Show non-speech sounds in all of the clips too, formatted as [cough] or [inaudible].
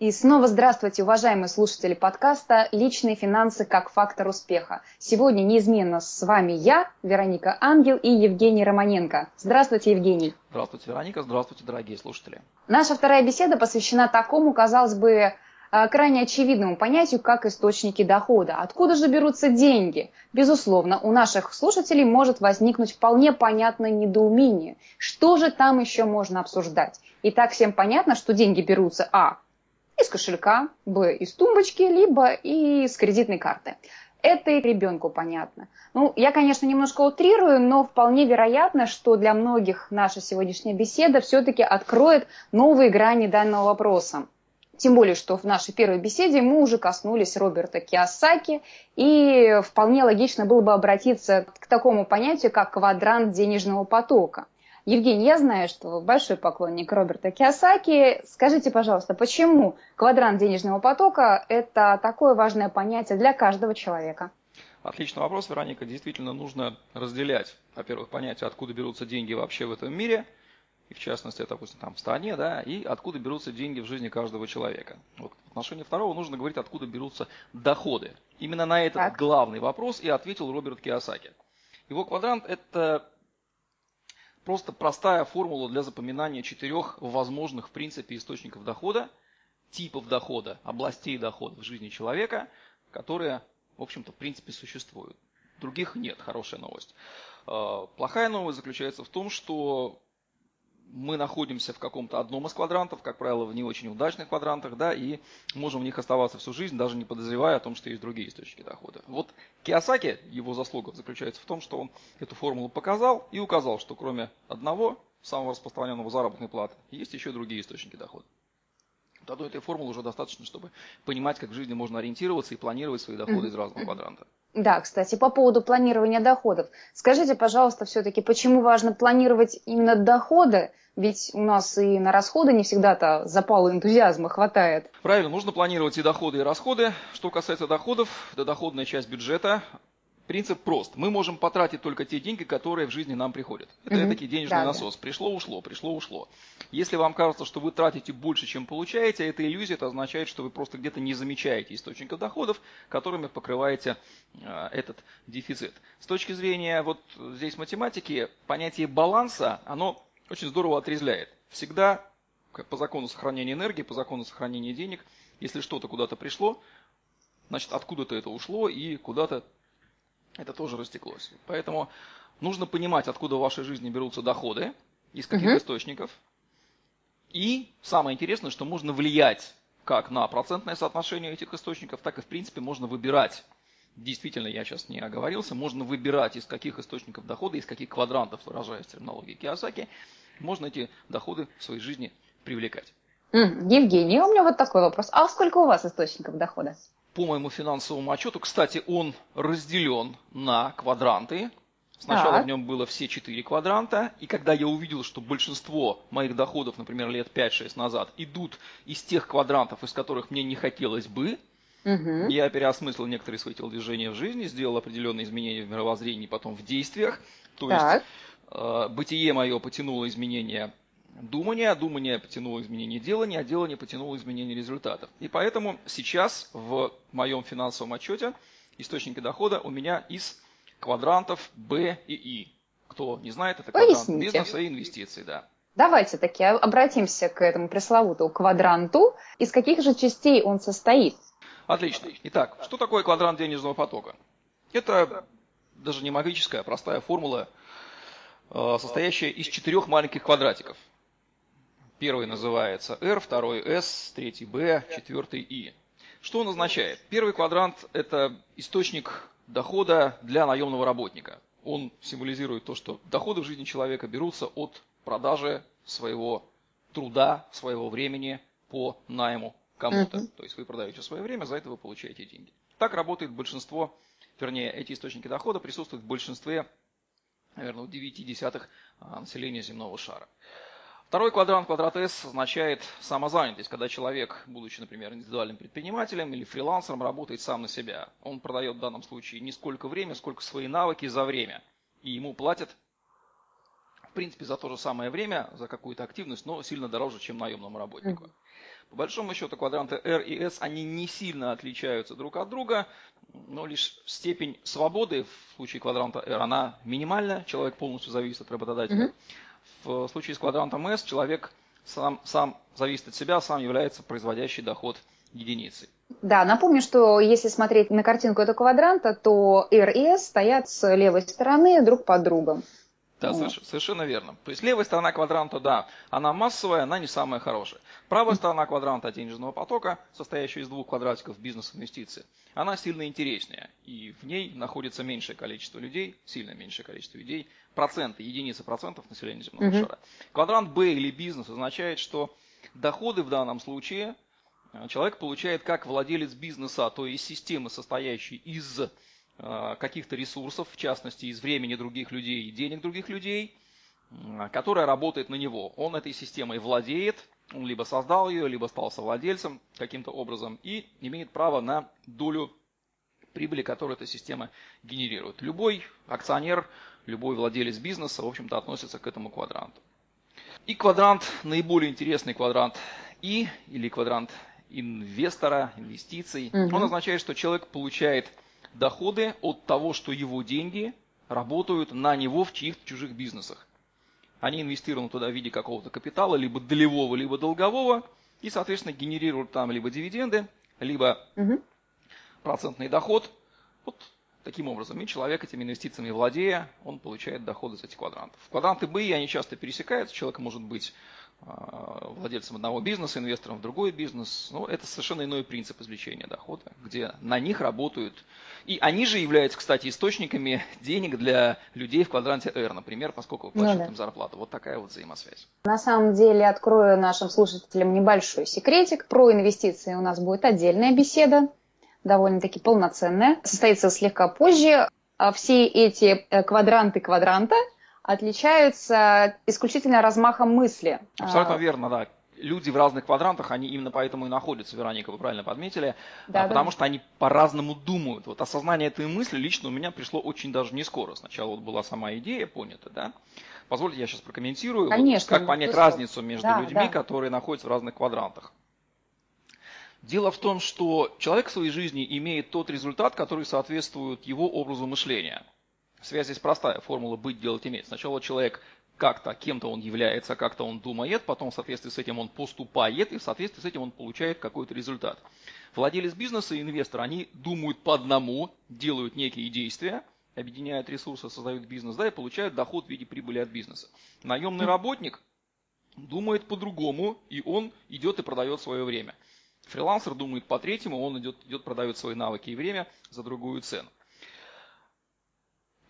И снова здравствуйте, уважаемые слушатели подкаста «Личные финансы как фактор успеха». Сегодня неизменно с вами я, Вероника Ангел и Евгений Романенко. Здравствуйте, Евгений. Здравствуйте, Вероника. Здравствуйте, дорогие слушатели. Наша вторая беседа посвящена такому, казалось бы, э, крайне очевидному понятию, как источники дохода. Откуда же берутся деньги? Безусловно, у наших слушателей может возникнуть вполне понятное недоумение. Что же там еще можно обсуждать? И так всем понятно, что деньги берутся а из кошелька, б, из тумбочки, либо из кредитной карты. Это и ребенку понятно. Ну, я, конечно, немножко утрирую, но вполне вероятно, что для многих наша сегодняшняя беседа все-таки откроет новые грани данного вопроса. Тем более, что в нашей первой беседе мы уже коснулись Роберта Киосаки, и вполне логично было бы обратиться к такому понятию, как квадрант денежного потока – Евгений, я знаю, что вы большой поклонник Роберта Киосаки. Скажите, пожалуйста, почему квадрант денежного потока – это такое важное понятие для каждого человека? Отличный вопрос, Вероника. Действительно нужно разделять, во-первых, понятие, откуда берутся деньги вообще в этом мире, и в частности, допустим, там в стране, да, и откуда берутся деньги в жизни каждого человека. Вот в отношении второго нужно говорить, откуда берутся доходы. Именно на этот так. главный вопрос и ответил Роберт Киосаки. Его квадрант – это Просто простая формула для запоминания четырех возможных в принципе источников дохода, типов дохода, областей дохода в жизни человека, которые, в общем-то, в принципе существуют. Других нет, хорошая новость. Э, плохая новость заключается в том, что мы находимся в каком-то одном из квадрантов, как правило, в не очень удачных квадрантах, да, и можем в них оставаться всю жизнь, даже не подозревая о том, что есть другие источники дохода. Вот Киосаки, его заслуга заключается в том, что он эту формулу показал и указал, что кроме одного, самого распространенного заработной платы, есть еще другие источники дохода. Вот одной этой формулы уже достаточно, чтобы понимать, как в жизни можно ориентироваться и планировать свои доходы из разного квадранта. Да, кстати, по поводу планирования доходов. Скажите, пожалуйста, все-таки, почему важно планировать именно доходы, ведь у нас и на расходы не всегда-то запала энтузиазма хватает. Правильно, нужно планировать и доходы, и расходы. Что касается доходов, это доходная часть бюджета. Принцип прост. Мы можем потратить только те деньги, которые в жизни нам приходят. Это mm-hmm. таки денежный да, насос. Да. Пришло, ушло, пришло, ушло. Если вам кажется, что вы тратите больше, чем получаете, это иллюзия, это означает, что вы просто где-то не замечаете источников доходов, которыми покрываете э, этот дефицит. С точки зрения вот здесь математики, понятие баланса, оно очень здорово отрезляет. Всегда по закону сохранения энергии, по закону сохранения денег, если что-то куда-то пришло, значит откуда-то это ушло и куда-то это тоже растеклось. Поэтому нужно понимать, откуда в вашей жизни берутся доходы, из каких угу. источников. И самое интересное, что можно влиять как на процентное соотношение этих источников, так и в принципе можно выбирать. Действительно, я сейчас не оговорился, можно выбирать из каких источников дохода, из каких квадрантов, выражаясь терминологией Киосаки, можно эти доходы в своей жизни привлекать. Евгений, у меня вот такой вопрос. А сколько у вас источников дохода? По моему финансовому отчету, кстати, он разделен на квадранты. Сначала так. в нем было все четыре квадранта, и когда я увидел, что большинство моих доходов, например, лет 5-6 назад, идут из тех квадрантов, из которых мне не хотелось бы, угу. я переосмыслил некоторые свои телодвижения в жизни, сделал определенные изменения в мировоззрении, потом в действиях. То так. есть э, бытие мое потянуло изменения думания, думание потянуло изменение делания, а делание потянуло изменение результатов. И поэтому сейчас в моем финансовом отчете источники дохода у меня из квадрантов Б и И. Кто не знает, это квадрант Поясните. бизнеса и инвестиций, да. Давайте таки обратимся к этому пресловутому квадранту. Из каких же частей он состоит? Отлично. Итак, что такое квадрант денежного потока? Это даже не магическая, а простая формула, э, состоящая из четырех маленьких квадратиков. Первый называется R, второй S, третий B, четвертый I. Что он означает? Первый квадрант – это источник дохода для наемного работника. Он символизирует то, что доходы в жизни человека берутся от продажи своего труда, своего времени по найму кому-то. Uh-huh. То есть вы продаете свое время, за это вы получаете деньги. Так работает большинство, вернее, эти источники дохода присутствуют в большинстве, наверное, в 9 десятых а, населения земного шара. Второй квадрант, квадрат S, означает самозанятость, когда человек, будучи, например, индивидуальным предпринимателем или фрилансером, работает сам на себя. Он продает в данном случае не сколько время, сколько свои навыки за время. И ему платят, в принципе, за то же самое время, за какую-то активность, но сильно дороже, чем наемному работнику. По большому счету квадранты R и S, они не сильно отличаются друг от друга, но лишь степень свободы в случае квадранта R, она минимальная, человек полностью зависит от работодателя. Mm-hmm. В случае с квадрантом S человек сам, сам зависит от себя, сам является производящий доход единицей. Да, напомню, что если смотреть на картинку этого квадранта, то R и S стоят с левой стороны друг под другом. Да, ну. совершенно верно. То есть левая сторона квадранта, да, она массовая, она не самая хорошая. Правая сторона квадранта денежного потока, состоящая из двух квадратиков бизнес-инвестиции, она сильно интереснее. И в ней находится меньшее количество людей, сильно меньшее количество людей, проценты, единицы процентов населения земного угу. шара. Квадрант Б или бизнес означает, что доходы в данном случае э, человек получает как владелец бизнеса, то есть системы, состоящей из Э, каких-то ресурсов, в частности из времени других людей и денег других людей, которая работает на него. Он этой системой владеет, он либо создал ее, либо стал совладельцем каким-то образом и имеет право на долю прибыли, которую эта система генерирует. Любой акционер, любой владелец бизнеса, в общем-то, относится к этому квадранту. И квадрант, наиболее интересный квадрант И, или квадрант инвестора, инвестиций, угу. он означает, что человек получает доходы от того, что его деньги работают на него в чьих-то чужих бизнесах. Они инвестированы туда в виде какого-то капитала, либо долевого, либо долгового, и, соответственно, генерируют там либо дивиденды, либо угу. процентный доход. Вот таким образом. И человек этими инвестициями владея, он получает доходы из этих квадрантов. Квадранты БИ, они часто пересекаются. Человек может быть владельцем одного бизнеса, инвестором в другой бизнес. Но это совершенно иной принцип извлечения дохода, где на них работают. И они же являются, кстати, источниками денег для людей в квадранте R, например, поскольку выплачивают ну, да. им зарплату. Вот такая вот взаимосвязь. На самом деле, открою нашим слушателям небольшой секретик. Про инвестиции у нас будет отдельная беседа, довольно-таки полноценная. Состоится слегка позже. А все эти э, квадранты квадранта – отличаются исключительно размахом мысли. Абсолютно а, верно, да. Люди в разных квадрантах, они именно поэтому и находятся, Вероника, вы правильно подметили, да, потому да. что они по-разному думают. Вот осознание этой мысли лично у меня пришло очень даже не скоро. Сначала вот была сама идея понята, да. Позвольте, я сейчас прокомментирую, Конечно, вот, как понять разницу между да, людьми, да. которые находятся в разных квадрантах. Дело в том, что человек в своей жизни имеет тот результат, который соответствует его образу мышления – Связь здесь простая, формула «быть, делать, иметь». Сначала человек как-то, кем-то он является, как-то он думает, потом в соответствии с этим он поступает, и в соответствии с этим он получает какой-то результат. Владелец бизнеса и инвестор, они думают по одному, делают некие действия, объединяют ресурсы, создают бизнес, да, и получают доход в виде прибыли от бизнеса. Наемный работник думает по-другому, и он идет и продает свое время. Фрилансер думает по-третьему, он идет, идет продает свои навыки и время за другую цену.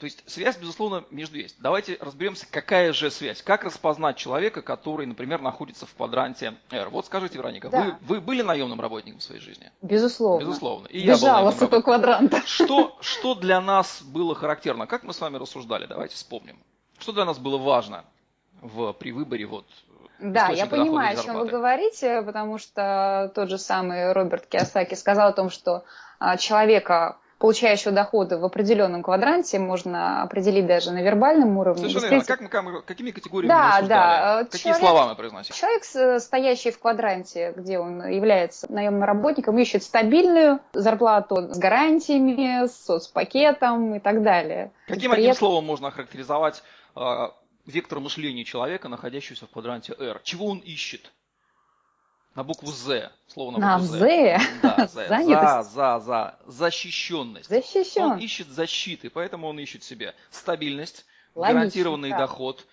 То есть связь, безусловно, между есть. Давайте разберемся, какая же связь. Как распознать человека, который, например, находится в квадранте R? Вот скажите, Вероника, да. вы, вы были наемным работником в своей жизни? Безусловно. Безусловно. И Бежала я с этого квадранта. Что, что для нас было характерно? Как мы с вами рассуждали? Давайте вспомним. Что для нас было важно в, при выборе вот, да, я понимаю, о чем вы говорите, потому что тот же самый Роберт Киосаки сказал о том, что а, человека получающего дохода в определенном квадранте можно определить даже на вербальном уровне. Совершенно верно. Как мы, как мы, какими категориями да, мы рассуждали? Да. Какие человек, слова мы произносим? Человек, стоящий в квадранте, где он является наемным работником, ищет стабильную зарплату с гарантиями, с соцпакетом и так далее. Каким одним словом можно охарактеризовать э, вектор мышления человека, находящегося в квадранте R? Чего он ищет? На букву З. Слово на, букву З. Да, З. [laughs] За, за, за. Защищенность. Защищен. Он ищет защиты, поэтому он ищет себе стабильность, Логично, гарантированный да. доход.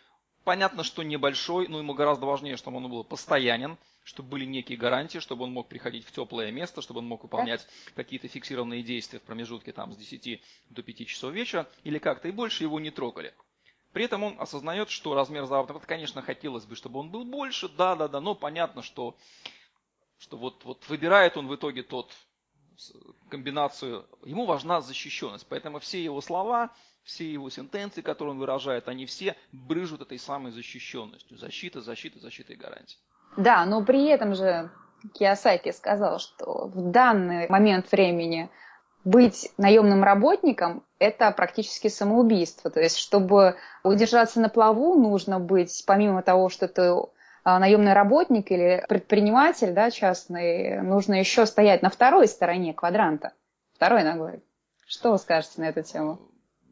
Понятно, что небольшой, но ему гораздо важнее, чтобы он был постоянен, чтобы были некие гарантии, чтобы он мог приходить в теплое место, чтобы он мог выполнять да. какие-то фиксированные действия в промежутке там, с 10 до 5 часов вечера, или как-то, и больше его не трогали. При этом он осознает, что размер заработка, конечно, хотелось бы, чтобы он был больше, да-да-да, но понятно, что, что вот, вот выбирает он в итоге тот комбинацию, ему важна защищенность, поэтому все его слова, все его сентенции, которые он выражает, они все брыжут этой самой защищенностью. Защита, защита, защита и гарантия. Да, но при этом же Киосаки сказал, что в данный момент времени быть наемным работником – это практически самоубийство. То есть, чтобы удержаться на плаву, нужно быть, помимо того, что ты а, наемный работник или предприниматель да, частный, нужно еще стоять на второй стороне квадранта, второй ногой. Что вы скажете на эту тему?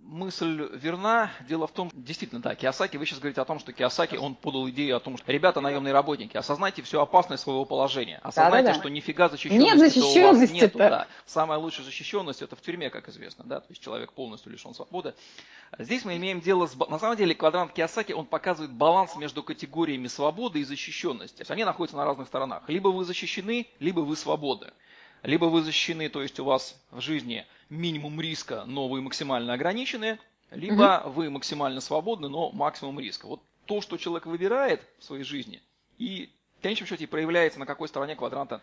Мысль верна. Дело в том, действительно, да, Киосаки, вы сейчас говорите о том, что Киосаки, он подал идею о том, что ребята наемные работники, осознайте всю опасность своего положения. Осознайте, да, да, что нифига защищенности Нет защищенности у вас нету. Да. Самая лучшая защищенность это в тюрьме, как известно, да, то есть человек полностью лишен свободы. Здесь мы имеем дело с... На самом деле, квадрант Киосаки, он показывает баланс между категориями свободы и защищенности. То есть они находятся на разных сторонах. Либо вы защищены, либо вы свободны. Либо вы защищены, то есть у вас в жизни минимум риска, но вы максимально ограничены, либо угу. вы максимально свободны, но максимум риска. Вот то, что человек выбирает в своей жизни, и в конечном счете проявляется, на какой стороне квадранта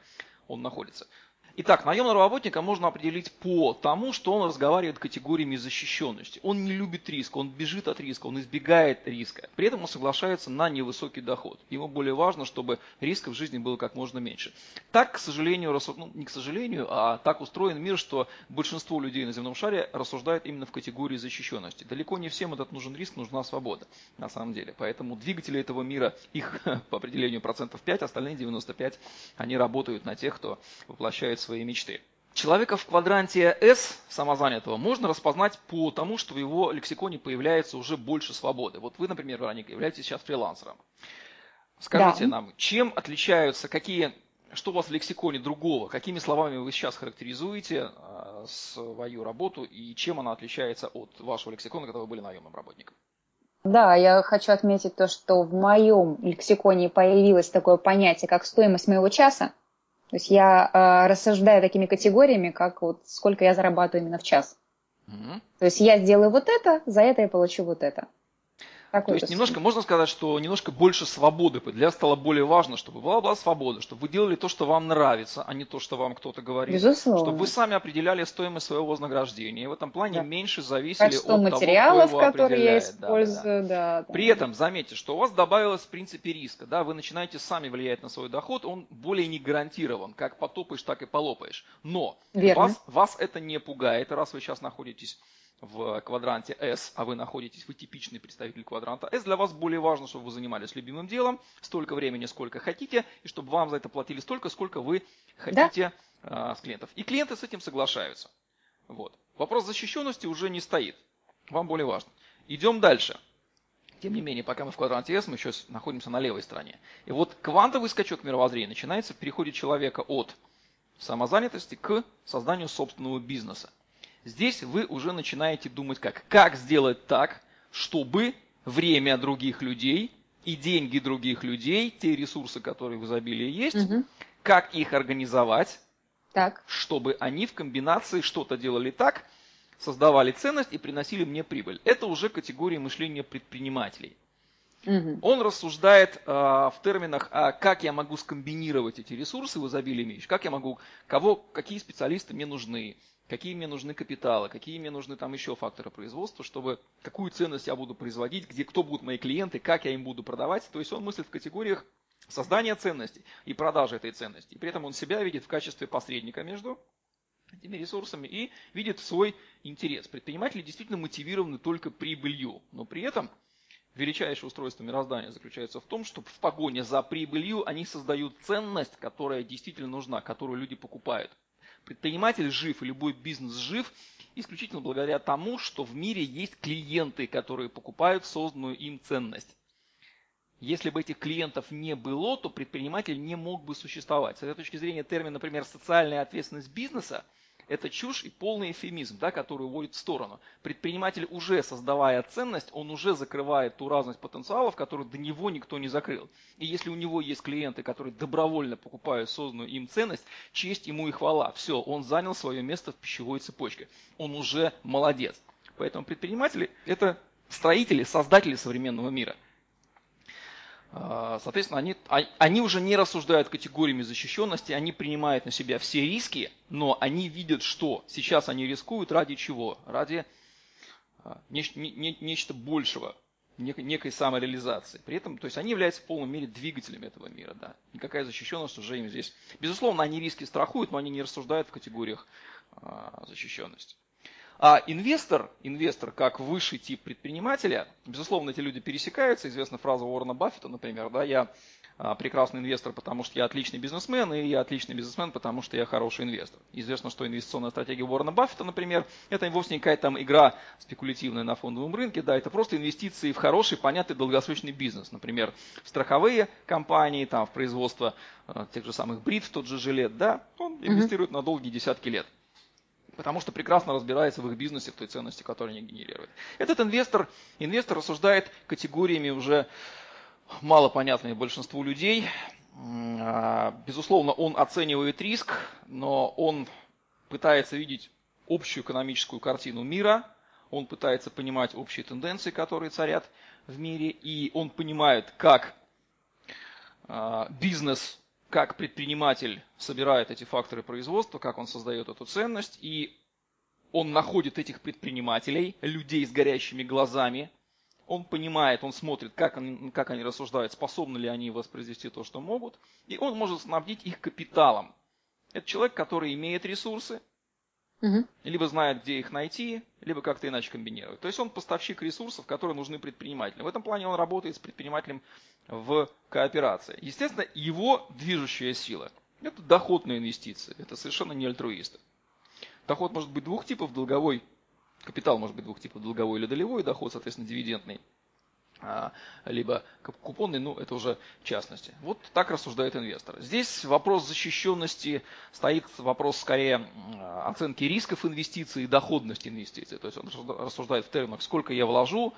он находится. Итак, наемного работника можно определить по тому, что он разговаривает категориями защищенности. Он не любит риск, он бежит от риска, он избегает риска. При этом он соглашается на невысокий доход. Ему более важно, чтобы риска в жизни было как можно меньше. Так, к сожалению, ну, не к сожалению, а так устроен мир, что большинство людей на земном шаре рассуждают именно в категории защищенности. Далеко не всем этот нужен риск, нужна свобода, на самом деле. Поэтому двигатели этого мира, их [laughs] по определению процентов 5, остальные 95, они работают на тех, кто воплощает свои мечты. Человека в квадранте S, самозанятого, можно распознать по тому, что в его лексиконе появляется уже больше свободы. Вот вы, например, Вероника, являетесь сейчас фрилансером. Скажите да. нам, чем отличаются, какие, что у вас в лексиконе другого, какими словами вы сейчас характеризуете э, свою работу и чем она отличается от вашего лексикона, когда вы были наемным работником? Да, я хочу отметить то, что в моем лексиконе появилось такое понятие, как стоимость моего часа. То есть я э, рассуждаю такими категориями, как вот сколько я зарабатываю именно в час. Угу. То есть я сделаю вот это, за это я получу вот это. Такой То есть немножко, можно сказать, что немножко больше свободы. Для вас стало более важно, чтобы была, была свобода, чтобы вы делали то, что вам нравится, а не то, что вам кто-то говорит. Безусловно. Чтобы вы сами определяли стоимость своего вознаграждения. И в этом плане да. меньше зависели Качество от материалов, того, кто его которые я использую. Да, да. Да, да. При этом заметьте, что у вас добавилось в принципе риска. Да? Вы начинаете сами влиять на свой доход, он более не гарантирован. Как потопаешь, так и полопаешь. Но вас, вас это не пугает, раз вы сейчас находитесь в квадранте S, а вы находитесь, вы типичный представитель квадранта S, для вас более важно, чтобы вы занимались любимым делом столько времени, сколько хотите, и чтобы вам за это платили столько, сколько вы хотите да? э, с клиентов. И клиенты с этим соглашаются. Вот. Вопрос защищенности уже не стоит. Вам более важно. Идем дальше. Тем не менее, пока мы в квадранте S, мы еще находимся на левой стороне. И вот квантовый скачок мировоззрения начинается в переходе человека от самозанятости к созданию собственного бизнеса. Здесь вы уже начинаете думать как. Как сделать так, чтобы время других людей и деньги других людей, те ресурсы, которые в изобилии есть, угу. как их организовать, так. чтобы они в комбинации что-то делали так, создавали ценность и приносили мне прибыль. Это уже категория мышления предпринимателей. Угу. Он рассуждает э, в терминах, а как я могу скомбинировать эти ресурсы в изобилии имеющих, как я могу, кого, какие специалисты мне нужны, какие мне нужны капиталы, какие мне нужны там еще факторы производства, чтобы какую ценность я буду производить, где кто будут мои клиенты, как я им буду продавать. То есть он мыслит в категориях создания ценностей и продажи этой ценности. И при этом он себя видит в качестве посредника между этими ресурсами и видит свой интерес. Предприниматели действительно мотивированы только прибылью, но при этом величайшее устройство мироздания заключается в том, что в погоне за прибылью они создают ценность, которая действительно нужна, которую люди покупают. Предприниматель жив и любой бизнес жив исключительно благодаря тому, что в мире есть клиенты, которые покупают созданную им ценность. Если бы этих клиентов не было, то предприниматель не мог бы существовать. С этой точки зрения термин, например, социальная ответственность бизнеса – это чушь и полный эфемизм, да, который уводит в сторону. Предприниматель уже создавая ценность, он уже закрывает ту разность потенциалов, которую до него никто не закрыл. И если у него есть клиенты, которые добровольно покупают созданную им ценность, честь ему и хвала. Все, он занял свое место в пищевой цепочке. Он уже молодец. Поэтому предприниматели – это строители, создатели современного мира – соответственно, они, а, они уже не рассуждают категориями защищенности, они принимают на себя все риски, но они видят, что сейчас они рискуют ради чего? Ради а, нечто, не, нечто большего, некой, некой самореализации. При этом, то есть они являются в полной мере двигателями этого мира. Да. Никакая защищенность уже им здесь. Безусловно, они риски страхуют, но они не рассуждают в категориях защищенности. А инвестор, инвестор как высший тип предпринимателя, безусловно, эти люди пересекаются. Известна фраза Уоррена Баффета, например, да, я а, прекрасный инвестор, потому что я отличный бизнесмен, и я отличный бизнесмен, потому что я хороший инвестор. Известно, что инвестиционная стратегия Уоррена Баффета, например, это вовсе не какая-то там игра спекулятивная на фондовом рынке, да, это просто инвестиции в хороший, понятный долгосрочный бизнес. Например, в страховые компании, там, в производство э, тех же самых брит, в тот же жилет, да, он инвестирует mm-hmm. на долгие десятки лет потому что прекрасно разбирается в их бизнесе, в той ценности, которую они генерируют. Этот инвестор, инвестор рассуждает категориями уже мало понятные большинству людей. А, безусловно, он оценивает риск, но он пытается видеть общую экономическую картину мира, он пытается понимать общие тенденции, которые царят в мире, и он понимает, как а, бизнес, как предприниматель собирает эти факторы производства, как он создает эту ценность, и он находит этих предпринимателей, людей с горящими глазами, он понимает, он смотрит, как они, как они рассуждают, способны ли они воспроизвести то, что могут, и он может снабдить их капиталом. Это человек, который имеет ресурсы, либо знает, где их найти, либо как-то иначе комбинировать. То есть он поставщик ресурсов, которые нужны предпринимателям. В этом плане он работает с предпринимателем в кооперации. Естественно, его движущая сила – это доходные инвестиции, это совершенно не альтруисты. Доход может быть двух типов – долговой Капитал может быть двух типов, долговой или долевой, доход, соответственно, дивидендный либо купонный, ну это уже частности. Вот так рассуждает инвестор. Здесь вопрос защищенности стоит вопрос скорее оценки рисков инвестиций и доходности инвестиций. То есть он рассуждает в терминах, сколько я вложу,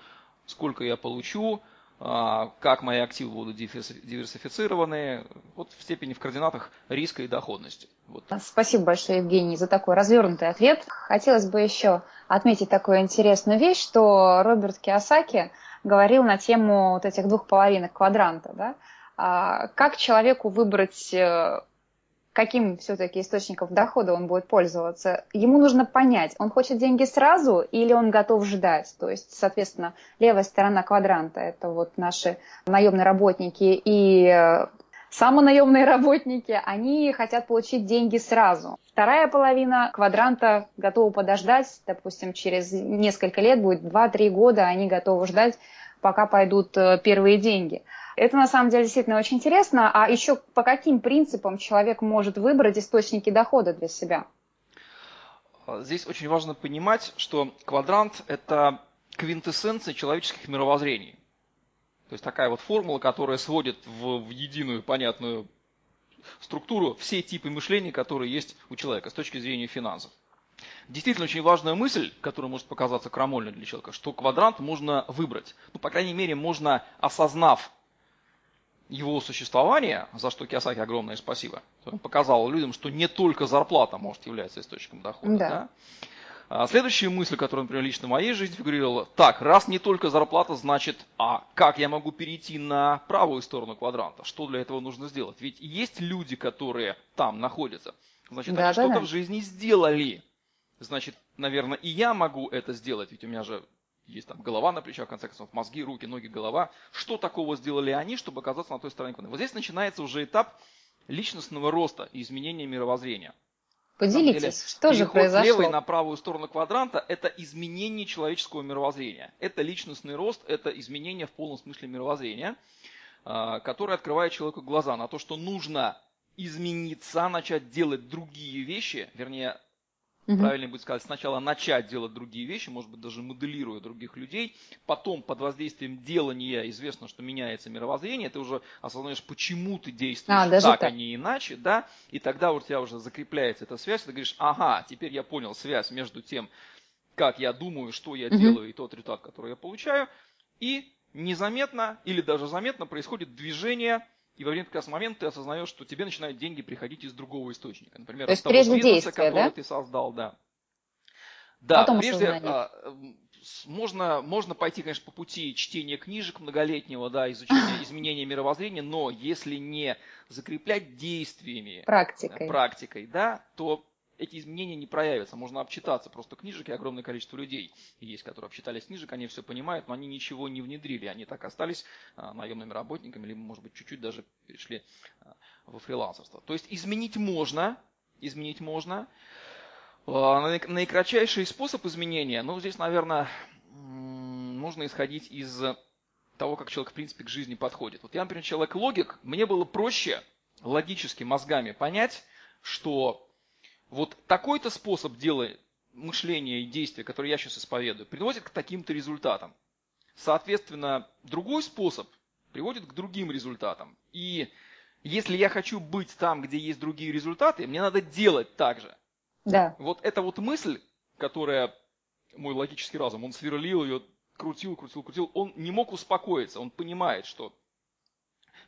сколько я получу, а, как мои активы будут диверсифицированы, вот в степени в координатах риска и доходности. Вот. Спасибо большое, Евгений, за такой развернутый ответ. Хотелось бы еще отметить такую интересную вещь, что Роберт Киосаки говорил на тему вот этих двух половинок квадранта. Да? А, как человеку выбрать э, каким все-таки источником дохода он будет пользоваться, ему нужно понять, он хочет деньги сразу или он готов ждать. То есть, соответственно, левая сторона квадранта – это вот наши наемные работники и э, самонаемные работники, они хотят получить деньги сразу. Вторая половина квадранта готова подождать, допустим, через несколько лет, будет 2-3 года, они готовы ждать, пока пойдут э, первые деньги. Это на самом деле действительно очень интересно. А еще по каким принципам человек может выбрать источники дохода для себя? Здесь очень важно понимать, что квадрант – это квинтэссенция человеческих мировоззрений. То есть такая вот формула, которая сводит в, в единую понятную структуру все типы мышления, которые есть у человека с точки зрения финансов. Действительно очень важная мысль, которая может показаться крамольной для человека, что квадрант можно выбрать. Ну, по крайней мере, можно, осознав его существование, за что Киосаки огромное спасибо, он показал людям, что не только зарплата может являться источником дохода. Да. Да? А следующая мысль, которая, например, лично в моей жизни фигурировала, так, раз не только зарплата, значит, а как я могу перейти на правую сторону квадранта? Что для этого нужно сделать? Ведь есть люди, которые там находятся. Значит, да, они да, что-то да. в жизни сделали. Значит, наверное, и я могу это сделать, ведь у меня же есть там голова на плечах, в конце концов, мозги, руки, ноги, голова. Что такого сделали они, чтобы оказаться на той стороне Вот здесь начинается уже этап личностного роста и изменения мировоззрения. Поделитесь, деле, что же произошло? левой на правую сторону квадранта – это изменение человеческого мировоззрения. Это личностный рост, это изменение в полном смысле мировоззрения, а, которое открывает человеку глаза на то, что нужно измениться, начать делать другие вещи, вернее, Угу. Правильнее будет сказать, сначала начать делать другие вещи, может быть, даже моделируя других людей, потом под воздействием делания известно, что меняется мировоззрение, ты уже осознаешь, почему ты действуешь а, так, так, а не иначе, да, и тогда у тебя уже закрепляется эта связь, ты говоришь, ага, теперь я понял связь между тем, как я думаю, что я угу. делаю, и тот результат, который я получаю, и незаметно или даже заметно происходит движение и во время как раз момента ты осознаешь, что тебе начинают деньги приходить из другого источника. Например, То есть того бизнеса, действия, который да? ты создал, да. Да, Потом прежде а, можно, можно пойти, конечно, по пути чтения книжек многолетнего, да, изучения [clears throat] изменения мировоззрения, но если не закреплять действиями, практикой, практикой да, то эти изменения не проявятся. Можно обчитаться просто книжек, и огромное количество людей есть, которые обчитались книжек, они все понимают, но они ничего не внедрили. Они так остались а, наемными работниками, либо, может быть, чуть-чуть даже перешли а, во фрилансерство. То есть изменить можно, изменить можно. А, наикратчайший способ изменения, ну, здесь, наверное, можно исходить из того, как человек в принципе к жизни подходит. Вот я, например, человек-логик, мне было проще логически мозгами понять, что вот такой-то способ дела, мышления и действия, который я сейчас исповедую, приводит к таким-то результатам. Соответственно, другой способ приводит к другим результатам. И если я хочу быть там, где есть другие результаты, мне надо делать так же. Да. Вот эта вот мысль, которая мой логический разум, он сверлил ее, крутил, крутил, крутил, он не мог успокоиться, он понимает, что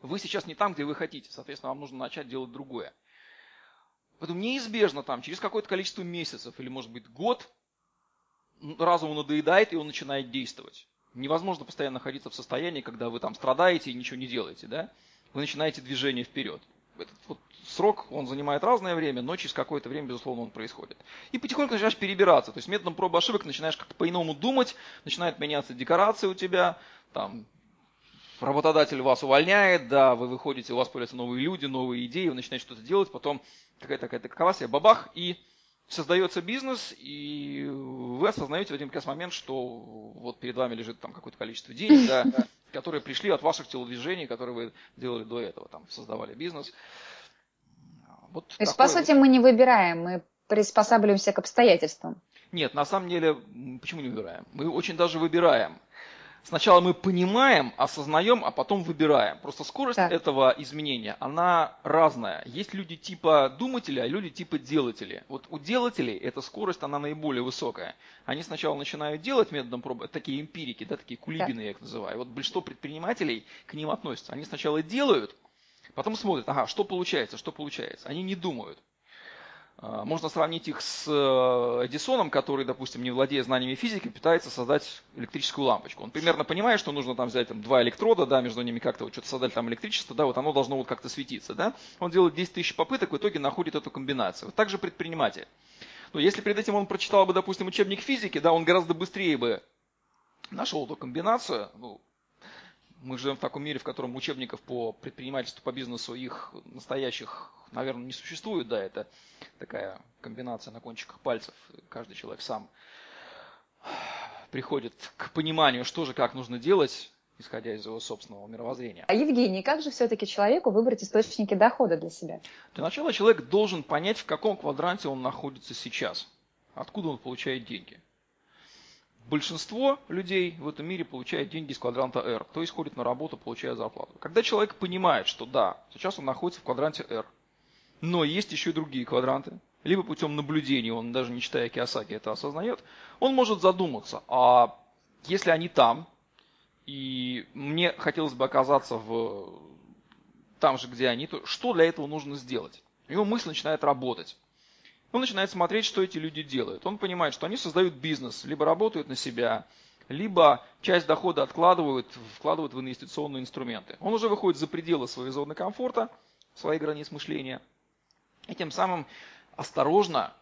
вы сейчас не там, где вы хотите, соответственно, вам нужно начать делать другое. Поэтому неизбежно там, через какое-то количество месяцев или, может быть, год, разуму надоедает, и он начинает действовать. Невозможно постоянно находиться в состоянии, когда вы там страдаете и ничего не делаете, да? Вы начинаете движение вперед. Этот вот срок, он занимает разное время, но через какое-то время, безусловно, он происходит. И потихоньку начинаешь перебираться. То есть методом пробы ошибок начинаешь как-то по-иному думать, начинает меняться декорация у тебя, там, работодатель вас увольняет, да, вы выходите, у вас появляются новые люди, новые идеи, вы начинаете что-то делать, потом какая-то такая такова себе бабах, и создается бизнес, и вы осознаете в один прекрасный момент, что вот перед вами лежит там какое-то количество денег, [laughs] да, которые пришли от ваших телодвижений, которые вы делали до этого, там, создавали бизнес. Вот То есть, по сути, вот... мы не выбираем, мы приспосабливаемся к обстоятельствам. Нет, на самом деле, почему не выбираем? Мы очень даже выбираем. Сначала мы понимаем, осознаем, а потом выбираем. Просто скорость так. этого изменения, она разная. Есть люди типа думателя, а люди типа делателя. Вот у делателей эта скорость, она наиболее высокая. Они сначала начинают делать методом пробы, такие эмпирики, да, такие кулибины, я их называю. Вот большинство предпринимателей к ним относятся. Они сначала делают, потом смотрят, ага, что получается, что получается. Они не думают. А, можно сравнить их с э, Эдисоном, который, допустим, не владея знаниями физики, пытается создать электрическую лампочку. Он примерно понимает, что нужно там взять там, два электрода, да, между ними как-то вот что-то создать там электричество, да, вот оно должно вот как-то светиться. Да? Он делает 10 тысяч попыток, в итоге находит эту комбинацию. Вот так же предприниматель. Но если перед этим он прочитал бы, допустим, учебник физики, да, он гораздо быстрее бы нашел эту комбинацию, ну, мы живем в таком мире, в котором учебников по предпринимательству, по бизнесу, их настоящих, наверное, не существует. Да, это такая комбинация на кончиках пальцев. Каждый человек сам приходит к пониманию, что же как нужно делать, исходя из его собственного мировоззрения. А Евгений, как же все-таки человеку выбрать источники дохода для себя? Для начала человек должен понять, в каком квадранте он находится сейчас, откуда он получает деньги. Большинство людей в этом мире получает деньги из квадранта R, то есть ходит на работу, получая зарплату. Когда человек понимает, что да, сейчас он находится в квадранте R, но есть еще и другие квадранты, либо путем наблюдения, он даже не читая Киосаки это осознает, он может задуматься, а если они там, и мне хотелось бы оказаться в там же, где они, то что для этого нужно сделать? У него мысль начинает работать. Он начинает смотреть, что эти люди делают. Он понимает, что они создают бизнес, либо работают на себя, либо часть дохода откладывают, вкладывают в инвестиционные инструменты. Он уже выходит за пределы своей зоны комфорта, своих границ мышления, и тем самым осторожно,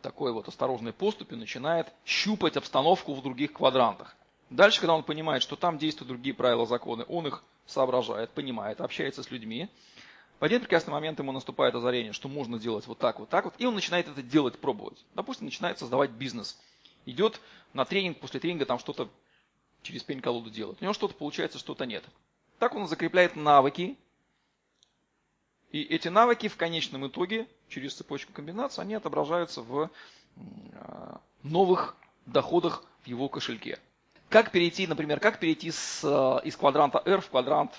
такой вот осторожной поступью начинает щупать обстановку в других квадрантах. Дальше, когда он понимает, что там действуют другие правила, законы, он их соображает, понимает, общается с людьми, в один прекрасный момент ему наступает озарение, что можно делать вот так, вот так вот, и он начинает это делать, пробовать. Допустим, начинает создавать бизнес. Идет на тренинг, после тренинга там что-то через пень-колоду делает. У него что-то получается, что-то нет. Так он закрепляет навыки, и эти навыки в конечном итоге, через цепочку комбинаций, они отображаются в а, новых доходах в его кошельке. Как перейти, например, как перейти с, а, из квадранта R в квадрант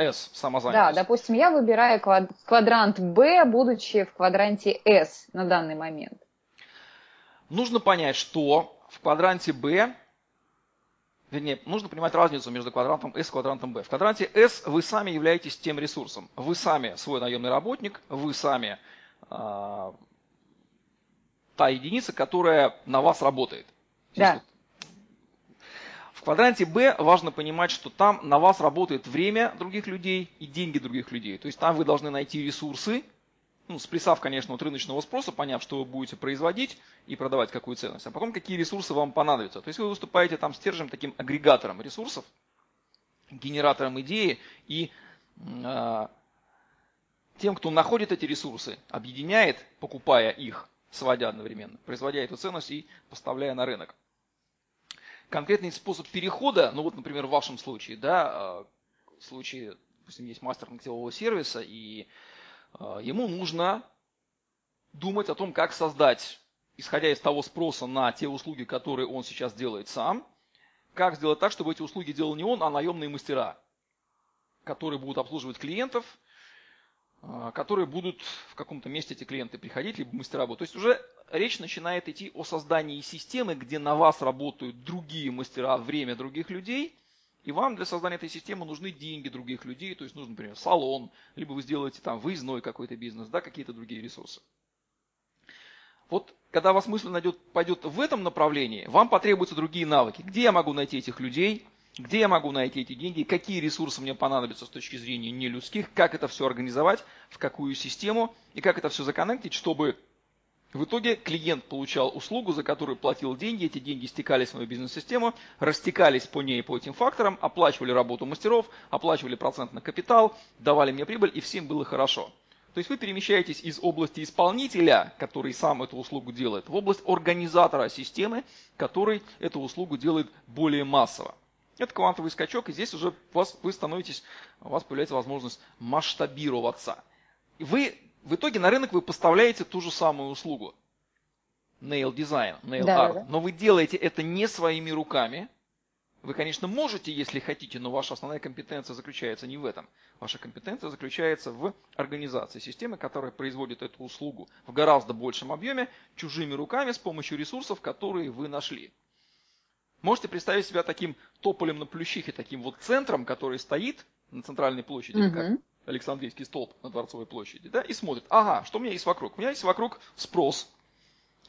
S, самозанятость. Да, допустим, я выбираю квадрант B, будучи в квадранте S на данный момент. Нужно понять, что в квадранте B, вернее, нужно понимать разницу между квадрантом S и квадрантом B. В квадранте S вы сами являетесь тем ресурсом. Вы сами свой наемный работник, вы сами э, та единица, которая на вас работает. Да. В квадранте Б важно понимать, что там на вас работает время других людей и деньги других людей. То есть там вы должны найти ресурсы, ну, сплясав, конечно, от рыночного спроса, поняв, что вы будете производить и продавать какую ценность, а потом какие ресурсы вам понадобятся. То есть вы выступаете там стержнем, таким агрегатором ресурсов, генератором идеи и э, тем, кто находит эти ресурсы, объединяет, покупая их, сводя одновременно, производя эту ценность и поставляя на рынок. Конкретный способ перехода, ну вот, например, в вашем случае, да, в случае, допустим, есть мастер ногтевого сервиса, и ему нужно думать о том, как создать, исходя из того спроса на те услуги, которые он сейчас делает сам, как сделать так, чтобы эти услуги делал не он, а наемные мастера, которые будут обслуживать клиентов, которые будут в каком-то месте эти клиенты приходить, либо мастера будут. То есть уже речь начинает идти о создании системы, где на вас работают другие мастера, время других людей, и вам для создания этой системы нужны деньги других людей, то есть нужен, например, салон, либо вы сделаете там выездной какой-то бизнес, да, какие-то другие ресурсы. Вот когда вас мысль найдет, пойдет в этом направлении, вам потребуются другие навыки. Где я могу найти этих людей, где я могу найти эти деньги, какие ресурсы мне понадобятся с точки зрения нелюдских, как это все организовать, в какую систему и как это все законнектить, чтобы в итоге клиент получал услугу, за которую платил деньги, эти деньги стекались в мою бизнес-систему, растекались по ней по этим факторам, оплачивали работу мастеров, оплачивали процент на капитал, давали мне прибыль и всем было хорошо. То есть вы перемещаетесь из области исполнителя, который сам эту услугу делает, в область организатора системы, который эту услугу делает более массово. Это квантовый скачок, и здесь уже вас, вы становитесь, у вас появляется возможность масштабироваться. И вы в итоге на рынок вы поставляете ту же самую услугу. Nail design, nail да, art. Да. Но вы делаете это не своими руками, вы, конечно, можете, если хотите, но ваша основная компетенция заключается не в этом. Ваша компетенция заключается в организации системы, которая производит эту услугу в гораздо большем объеме, чужими руками, с помощью ресурсов, которые вы нашли. Можете представить себя таким тополем на плющихе, таким вот центром, который стоит на центральной площади, угу. как Александрийский столб на Дворцовой площади, да, и смотрит, ага, что у меня есть вокруг? У меня есть вокруг спрос,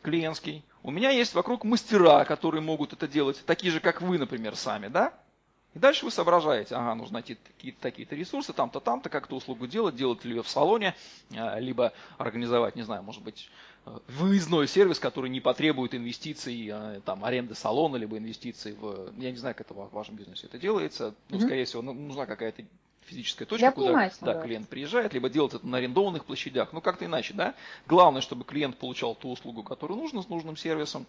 клиентский. У меня есть вокруг мастера, которые могут это делать, такие же, как вы, например, сами, да? И дальше вы соображаете, ага, нужно найти такие-то такие ресурсы, там-то, там-то, как эту услугу делать, делать ли ее в салоне, а, либо организовать, не знаю, может быть, э, выездной сервис, который не потребует инвестиций, а, там, аренды салона, либо инвестиций в, я не знаю, как это в вашем бизнесе это делается, но, mm-hmm. скорее всего, нужна какая-то физическая точка, Я куда понимаю, да, клиент приезжает, либо делает это на арендованных площадях. Ну, как-то иначе, да. Главное, чтобы клиент получал ту услугу, которую нужно, с нужным сервисом.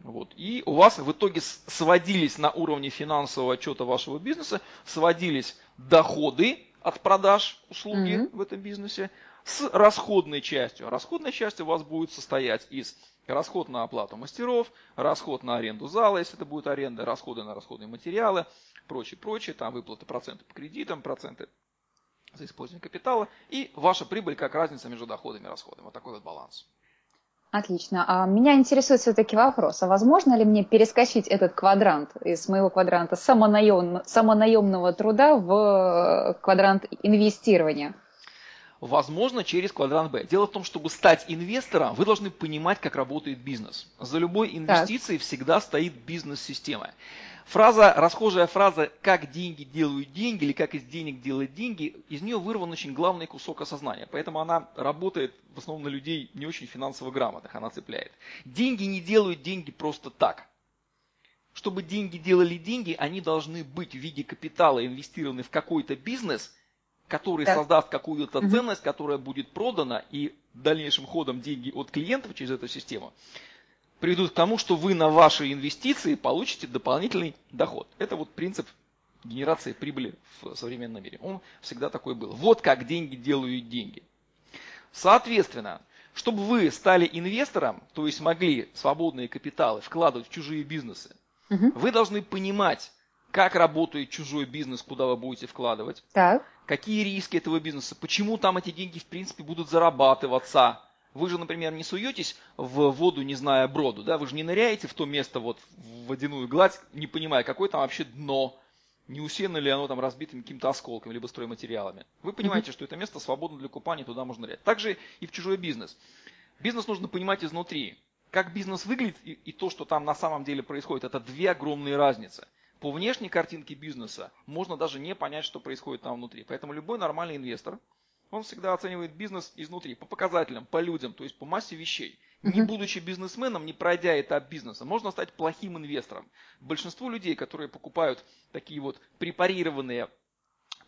Вот. И у вас в итоге сводились на уровне финансового отчета вашего бизнеса, сводились доходы от продаж услуги mm-hmm. в этом бизнесе с расходной частью. Расходная часть у вас будет состоять из расход на оплату мастеров, расход на аренду зала, если это будет аренда, расходы на расходные материалы, прочее, прочее, там выплаты проценты по кредитам, проценты за использование капитала и ваша прибыль как разница между доходами и расходами. Вот такой вот баланс. Отлично. А меня интересует все-таки вопрос, а возможно ли мне перескочить этот квадрант из моего квадранта самонаем, самонаемного труда в квадрант инвестирования? Возможно, через квадрант Б. Дело в том, чтобы стать инвестором, вы должны понимать, как работает бизнес. За любой инвестицией так. всегда стоит бизнес-система. Фраза, расхожая фраза «как деньги делают деньги» или «как из денег делать деньги», из нее вырван очень главный кусок осознания. Поэтому она работает в основном на людей не очень финансово грамотных, она цепляет. Деньги не делают деньги просто так. Чтобы деньги делали деньги, они должны быть в виде капитала инвестированы в какой-то бизнес, который так. создаст какую-то угу. ценность, которая будет продана, и дальнейшим ходом деньги от клиентов через эту систему приведут к тому, что вы на ваши инвестиции получите дополнительный доход. Это вот принцип генерации прибыли в современном мире. Он всегда такой был. Вот как деньги делают деньги. Соответственно, чтобы вы стали инвестором, то есть могли свободные капиталы вкладывать в чужие бизнесы, угу. вы должны понимать, как работает чужой бизнес, куда вы будете вкладывать, так. какие риски этого бизнеса, почему там эти деньги в принципе будут зарабатываться, вы же, например, не суетесь в воду, не зная броду, да? Вы же не ныряете в то место, вот, в водяную гладь, не понимая, какое там вообще дно, не усеяно ли оно там разбитыми какими-то осколками, либо стройматериалами. Вы понимаете, mm-hmm. что это место свободно для купания, туда можно нырять. Также и в чужой бизнес. Бизнес нужно понимать изнутри. Как бизнес выглядит и, и то, что там на самом деле происходит, это две огромные разницы. По внешней картинке бизнеса можно даже не понять, что происходит там внутри. Поэтому любой нормальный инвестор – он всегда оценивает бизнес изнутри, по показателям, по людям, то есть по массе вещей. Не будучи бизнесменом, не пройдя этап бизнеса, можно стать плохим инвестором. Большинство людей, которые покупают такие вот препарированные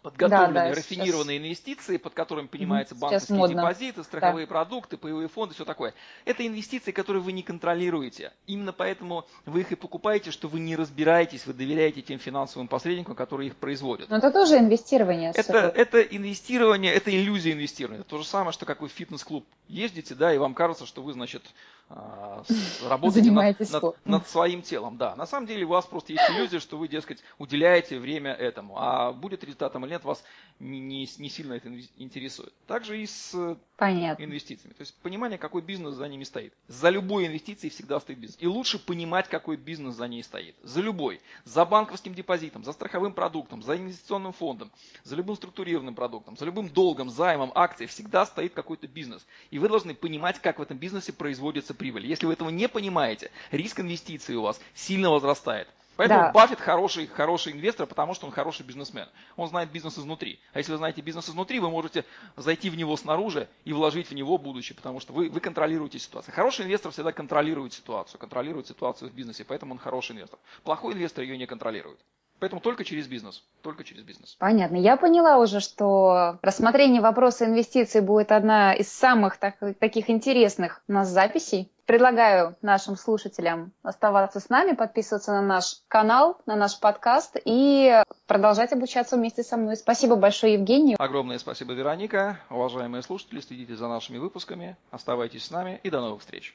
подготовленные, да, да, рафинированные сейчас... инвестиции, под которыми понимаются банковские депозиты, страховые да. продукты, паевые фонды, все такое. Это инвестиции, которые вы не контролируете. Именно поэтому вы их и покупаете, что вы не разбираетесь, вы доверяете тем финансовым посредникам, которые их производят. Но это тоже инвестирование. Это, это инвестирование, это иллюзия инвестирования. Это то же самое, что как вы в фитнес-клуб ездите, да, и вам кажется, что вы, значит, [laughs] работаете над, над, над своим телом. Да, на самом деле у вас просто есть иллюзия, что вы, дескать, уделяете время этому, а будет результатом или нет, вас не, не, не сильно это интересует. Также и с Понятно. инвестициями. То есть понимание, какой бизнес за ними стоит. За любой инвестицией всегда стоит бизнес. И лучше понимать, какой бизнес за ней стоит. За любой. За банковским депозитом, за страховым продуктом, за инвестиционным фондом, за любым структурированным продуктом, за любым долгом, займом, акцией всегда стоит какой-то бизнес. И вы должны понимать, как в этом бизнесе производится прибыль. Если вы этого не понимаете, риск инвестиций у вас сильно возрастает. Поэтому да. Баффет хороший, хороший инвестор, потому что он хороший бизнесмен. Он знает бизнес изнутри. А если вы знаете бизнес изнутри, вы можете зайти в него снаружи и вложить в него будущее, потому что вы, вы контролируете ситуацию. Хороший инвестор всегда контролирует ситуацию, контролирует ситуацию в бизнесе, поэтому он хороший инвестор. Плохой инвестор ее не контролирует. Поэтому только через бизнес. Только через бизнес. Понятно. Я поняла уже, что рассмотрение вопроса инвестиций будет одна из самых так, таких интересных у нас записей. Предлагаю нашим слушателям оставаться с нами, подписываться на наш канал, на наш подкаст и продолжать обучаться вместе со мной. Спасибо большое, Евгений. Огромное спасибо, Вероника. Уважаемые слушатели, следите за нашими выпусками, оставайтесь с нами и до новых встреч.